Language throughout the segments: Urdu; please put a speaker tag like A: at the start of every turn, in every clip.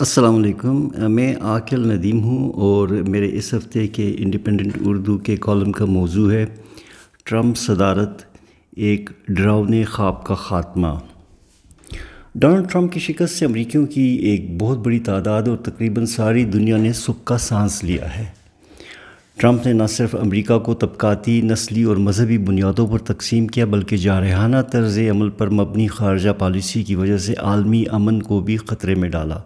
A: السلام علیکم، میں عاقل ندیم ہوں اور میرے اس ہفتے کے انڈیپینڈنٹ اردو کے کالم کا موضوع ہے، ٹرمپ صدارت، ایک ڈراؤنے خواب کا خاتمہ۔ ڈونلڈ ٹرمپ کی شکست سے امریکیوں کی ایک بہت بڑی تعداد اور تقریباً ساری دنیا نے سکھ کا سانس لیا ہے۔ ٹرمپ نے نہ صرف امریکہ کو طبقاتی، نسلی اور مذہبی بنیادوں پر تقسیم کیا، بلکہ جارحانہ طرز عمل پر مبنی خارجہ پالیسی کی وجہ سے عالمی امن کو بھی خطرے میں ڈالا۔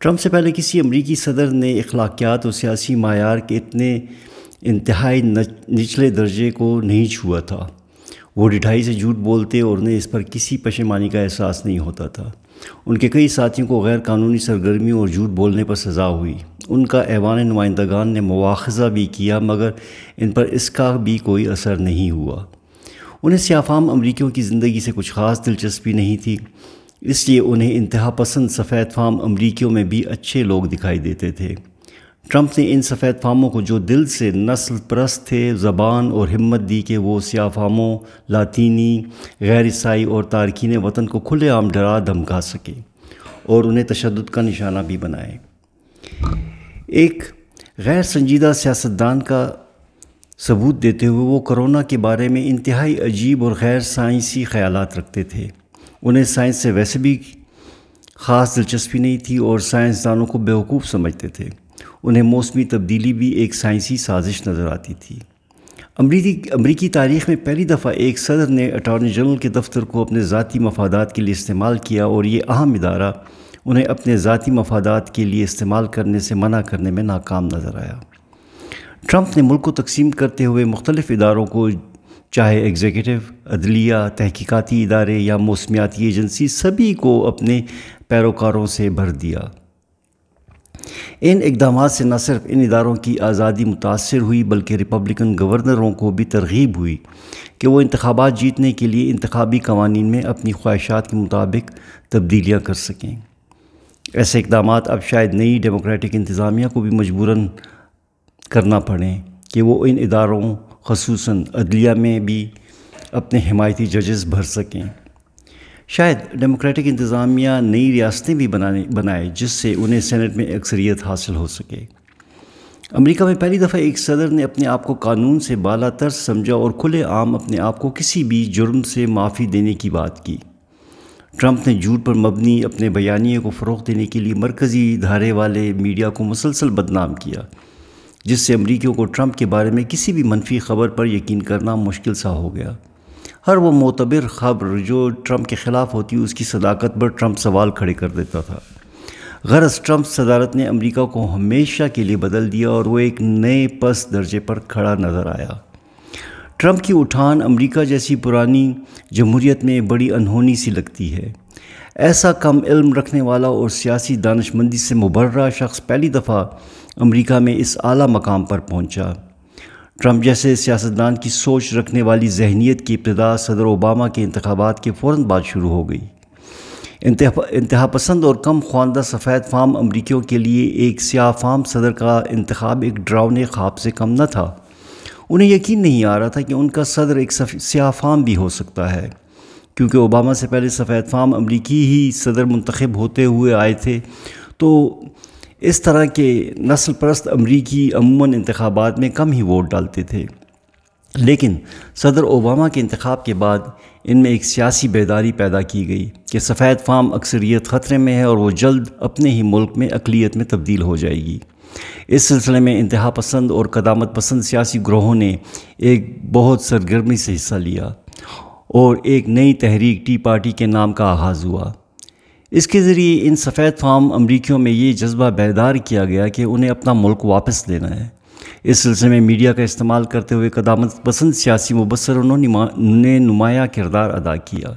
A: ٹرمپ سے پہلے کسی امریکی صدر نے اخلاقیات اور سیاسی معیار کے اتنے انتہائی نچلے درجے کو نہیں چھوا تھا۔ وہ ڈٹھائی سے جھوٹ بولتے اور انہیں اس پر کسی پشیمانی کا احساس نہیں ہوتا تھا۔ ان کے کئی ساتھیوں کو غیر قانونی سرگرمیوں اور جھوٹ بولنے پر سزا ہوئی۔ ان کا ایوان نمائندگان نے مواخذہ بھی کیا، مگر ان پر اس کا بھی کوئی اثر نہیں ہوا۔ انہیں سیافام امریکیوں کی زندگی سے کچھ خاص دلچسپی نہیں تھی۔ اس لیے انہیں انتہا پسند سفید فام امریکیوں میں بھی اچھے لوگ دکھائی دیتے تھے۔ ٹرمپ نے ان سفید فاموں کو جو دل سے نسل پرست تھے، زبان اور ہمت دی کہ وہ سیاہ فاموں، لاطینی، غیر عیسائی اور تارکین وطن کو کھلے عام ڈرا دھمکا سکے اور انہیں تشدد کا نشانہ بھی بنائے۔ ایک غیر سنجیدہ سیاستدان کا ثبوت دیتے ہوئے وہ کرونا کے بارے میں انتہائی عجیب اور غیر سائنسی خیالات رکھتے تھے۔ انہیں سائنس سے ویسے بھی خاص دلچسپی نہیں تھی اور سائنسدانوں کو بیوقوف سمجھتے تھے۔ انہیں موسمی تبدیلی بھی ایک سائنسی سازش نظر آتی تھی۔ امریکی امریکی تاریخ میں پہلی دفعہ ایک صدر نے اٹارنی جنرل کے دفتر کو اپنے ذاتی مفادات کے لیے استعمال کیا اور یہ اہم ادارہ انہیں اپنے ذاتی مفادات کے لیے استعمال کرنے سے منع کرنے میں ناکام نظر آیا۔ ٹرمپ نے ملک کو تقسیم کرتے ہوئے مختلف اداروں کو چاہے ایگزیکٹو عدلیہ، تحقیقاتی ادارے یا موسمیاتی ایجنسی، سبھی کو اپنے پیروکاروں سے بھر دیا۔ ان اقدامات سے نہ صرف ان اداروں کی آزادی متاثر ہوئی، بلکہ ریپبلکن گورنروں کو بھی ترغیب ہوئی کہ وہ انتخابات جیتنے کے لیے انتخابی قوانین میں اپنی خواہشات کے مطابق تبدیلیاں کر سکیں۔ ایسے اقدامات اب شاید نئی ڈیموکریٹک انتظامیہ کو بھی مجبوراً کرنا پڑیں کہ وہ ان اداروں خصوصاً عدلیہ میں بھی اپنے حمایتی ججز بھر سکیں۔ شاید ڈیموکریٹک انتظامیہ نئی ریاستیں بھی بنانے بنائے جس سے انہیں سینٹ میں اکثریت حاصل ہو سکے۔ امریکہ میں پہلی دفعہ ایک صدر نے اپنے آپ کو قانون سے بالا تر سمجھا اور کھلے عام اپنے آپ کو کسی بھی جرم سے معافی دینے کی بات کی۔ ٹرمپ نے جھوٹ پر مبنی اپنے بیانیے کو فروغ دینے کے لیے مرکزی دھارے والے میڈیا کو مسلسل بدنام کیا۔ جس سے امریکیوں کو ٹرمپ کے بارے میں کسی بھی منفی خبر پر یقین کرنا مشکل سا ہو گیا۔ ہر وہ معتبر خبر جو ٹرمپ کے خلاف ہوتی اس کی صداقت پر ٹرمپ سوال کھڑے کر دیتا تھا۔ غرض ٹرمپ صدارت نے امریکہ کو ہمیشہ کے لیے بدل دیا اور وہ ایک نئے پس درجے پر کھڑا نظر آیا۔ ٹرمپ کی اٹھان امریکہ جیسی پرانی جمہوریت میں بڑی انہونی سی لگتی ہے۔ ایسا کم علم رکھنے والا اور سیاسی دانش مندی سے مبرہ شخص پہلی دفعہ امریکہ میں اس اعلیٰ مقام پر پہنچا۔ ٹرمپ جیسے سیاستدان کی سوچ رکھنے والی ذہنیت کی ابتدا صدر اوباما کے انتخابات کے فوراً بعد شروع ہو گئی۔ انتہا پسند اور کم خواندہ سفید فام امریکیوں کے لیے ایک سیاہ فام صدر کا انتخاب ایک ڈراؤنے خواب سے کم نہ تھا۔ انہیں یقین نہیں آ رہا تھا کہ ان کا صدر ایک سیاہ فام بھی ہو سکتا ہے۔ کیونکہ اوباما سے پہلے سفید فام امریکی ہی صدر منتخب ہوتے ہوئے آئے تھے، تو اس طرح کے نسل پرست امریکی عموماً انتخابات میں کم ہی ووٹ ڈالتے تھے۔ لیکن صدر اوباما کے انتخاب کے بعد ان میں ایک سیاسی بیداری پیدا کی گئی کہ سفید فام اکثریت خطرے میں ہے اور وہ جلد اپنے ہی ملک میں اقلیت میں تبدیل ہو جائے گی۔ اس سلسلے میں انتہا پسند اور قدامت پسند سیاسی گروہوں نے ایک بہت سرگرمی سے حصہ لیا اور ایک نئی تحریک ٹی پارٹی کے نام کا آغاز ہوا۔ اس کے ذریعے ان سفید فام امریکیوں میں یہ جذبہ بیدار کیا گیا کہ انہیں اپنا ملک واپس لینا ہے۔ اس سلسلے میں میڈیا کا استعمال کرتے ہوئے قدامت پسند سیاسی مبصروں نے نمایاں کردار ادا کیا۔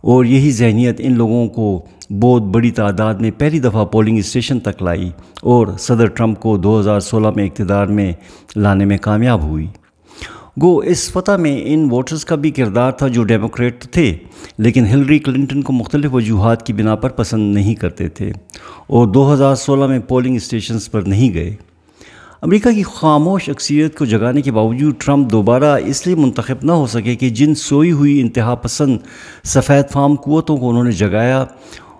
A: اور یہی ذہنیت ان لوگوں کو بہت بڑی تعداد میں پہلی دفعہ پولنگ اسٹیشن تک لائی اور صدر ٹرمپ کو دو ہزار سولہ میں اقتدار میں لانے میں کامیاب ہوئی۔ گو، اس فتح میں ان ووٹرز کا بھی کردار تھا جو ڈیموکریٹ تھے، لیکن ہلری کلنٹن کو مختلف وجوہات کی بنا پر پسند نہیں کرتے تھے اور دو ہزار سولہ میں پولنگ اسٹیشنز پر نہیں گئے۔ امریکہ کی خاموش اکثریت کو جگانے کے باوجود ٹرمپ دوبارہ اس لیے منتخب نہ ہو سکے کہ جن سوئی ہوئی انتہا پسند سفید فام قوتوں کو انہوں نے جگایا،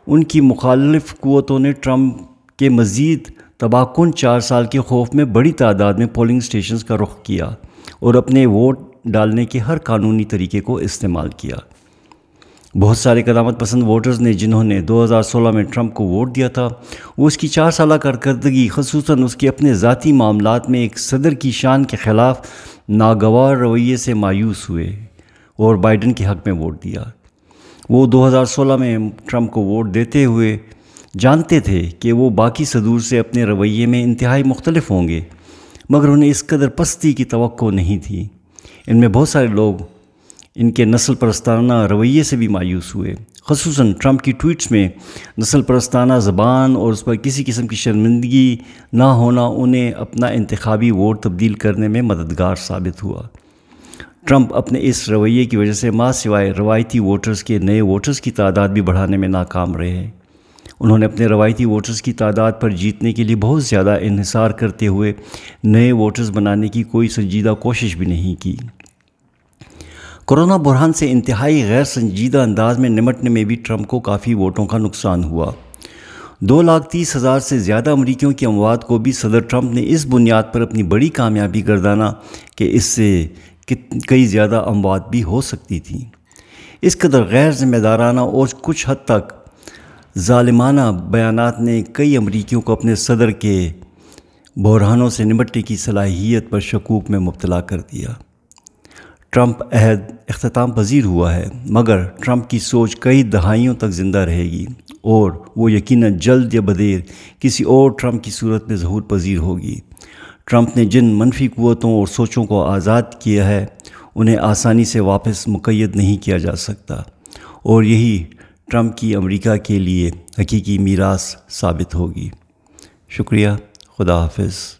A: ان کی مخالف قوتوں نے ٹرمپ کے مزید تباکن چار سال کے خوف میں بڑی تعداد میں پولنگ اسٹیشنز کا رخ کیا اور اپنے ووٹ ڈالنے کے ہر قانونی طریقے کو استعمال کیا۔ بہت سارے قدامت پسند ووٹرز نے جنہوں نے دو ہزار سولہ میں ٹرمپ کو ووٹ دیا تھا، وہ اس کی چار سالہ کارکردگی، خصوصاً اس کے اپنے ذاتی معاملات میں ایک صدر کی شان کے خلاف ناگوار رویے سے مایوس ہوئے اور بائیڈن کے حق میں ووٹ دیا۔ وہ دو ہزار سولہ میں ٹرمپ کو ووٹ دیتے ہوئے جانتے تھے کہ وہ باقی صدور سے اپنے رویے میں انتہائی مختلف ہوں گے، مگر انہیں اس قدر پستی کی توقع نہیں تھی۔ ان میں بہت سارے لوگ ان کے نسل پرستانہ رویے سے بھی مایوس ہوئے۔ خصوصاً ٹرمپ کی ٹویٹس میں نسل پرستانہ زبان اور اس پر کسی قسم کی شرمندگی نہ ہونا انہیں اپنا انتخابی ووٹ تبدیل کرنے میں مددگار ثابت ہوا۔ ٹرمپ اپنے اس رویے کی وجہ سے ماں سوائے روایتی ووٹرز کے نئے ووٹرز کی تعداد بھی بڑھانے میں ناکام رہے۔ انہوں نے اپنے روایتی ووٹرز کی تعداد پر جیتنے کے لیے بہت زیادہ انحصار کرتے ہوئے نئے ووٹرز بنانے کی کوئی سنجیدہ کوشش بھی نہیں کی۔ کرونا بحران سے انتہائی غیر سنجیدہ انداز میں نمٹنے میں بھی ٹرمپ کو کافی ووٹوں کا نقصان ہوا۔ دو لاکھ تیس ہزار سے زیادہ امریکیوں کی اموات کو بھی صدر ٹرمپ نے اس بنیاد پر اپنی بڑی کامیابی گردانا کہ اس سے کئی زیادہ اموات بھی ہو سکتی تھیں۔ اس قدر غیر ذمہ دارانہ اور کچھ حد تک ظالمانہ بیانات نے کئی امریکیوں کو اپنے صدر کے بحرانوں سے نمٹنے کی صلاحیت پر شکوک میں مبتلا کر دیا۔ ٹرمپ عہد اختتام پذیر ہوا ہے، مگر ٹرمپ کی سوچ کئی دہائیوں تک زندہ رہے گی اور وہ یقیناً جلد یا بدیر کسی اور ٹرمپ کی صورت میں ظہور پذیر ہوگی۔ ٹرمپ نے جن منفی قوتوں اور سوچوں کو آزاد کیا ہے، انہیں آسانی سے واپس مقید نہیں کیا جا سکتا اور یہی ٹرمپ کی امریکہ کے لیے حقیقی میراث ثابت ہوگی۔ شکریہ خدا حافظ۔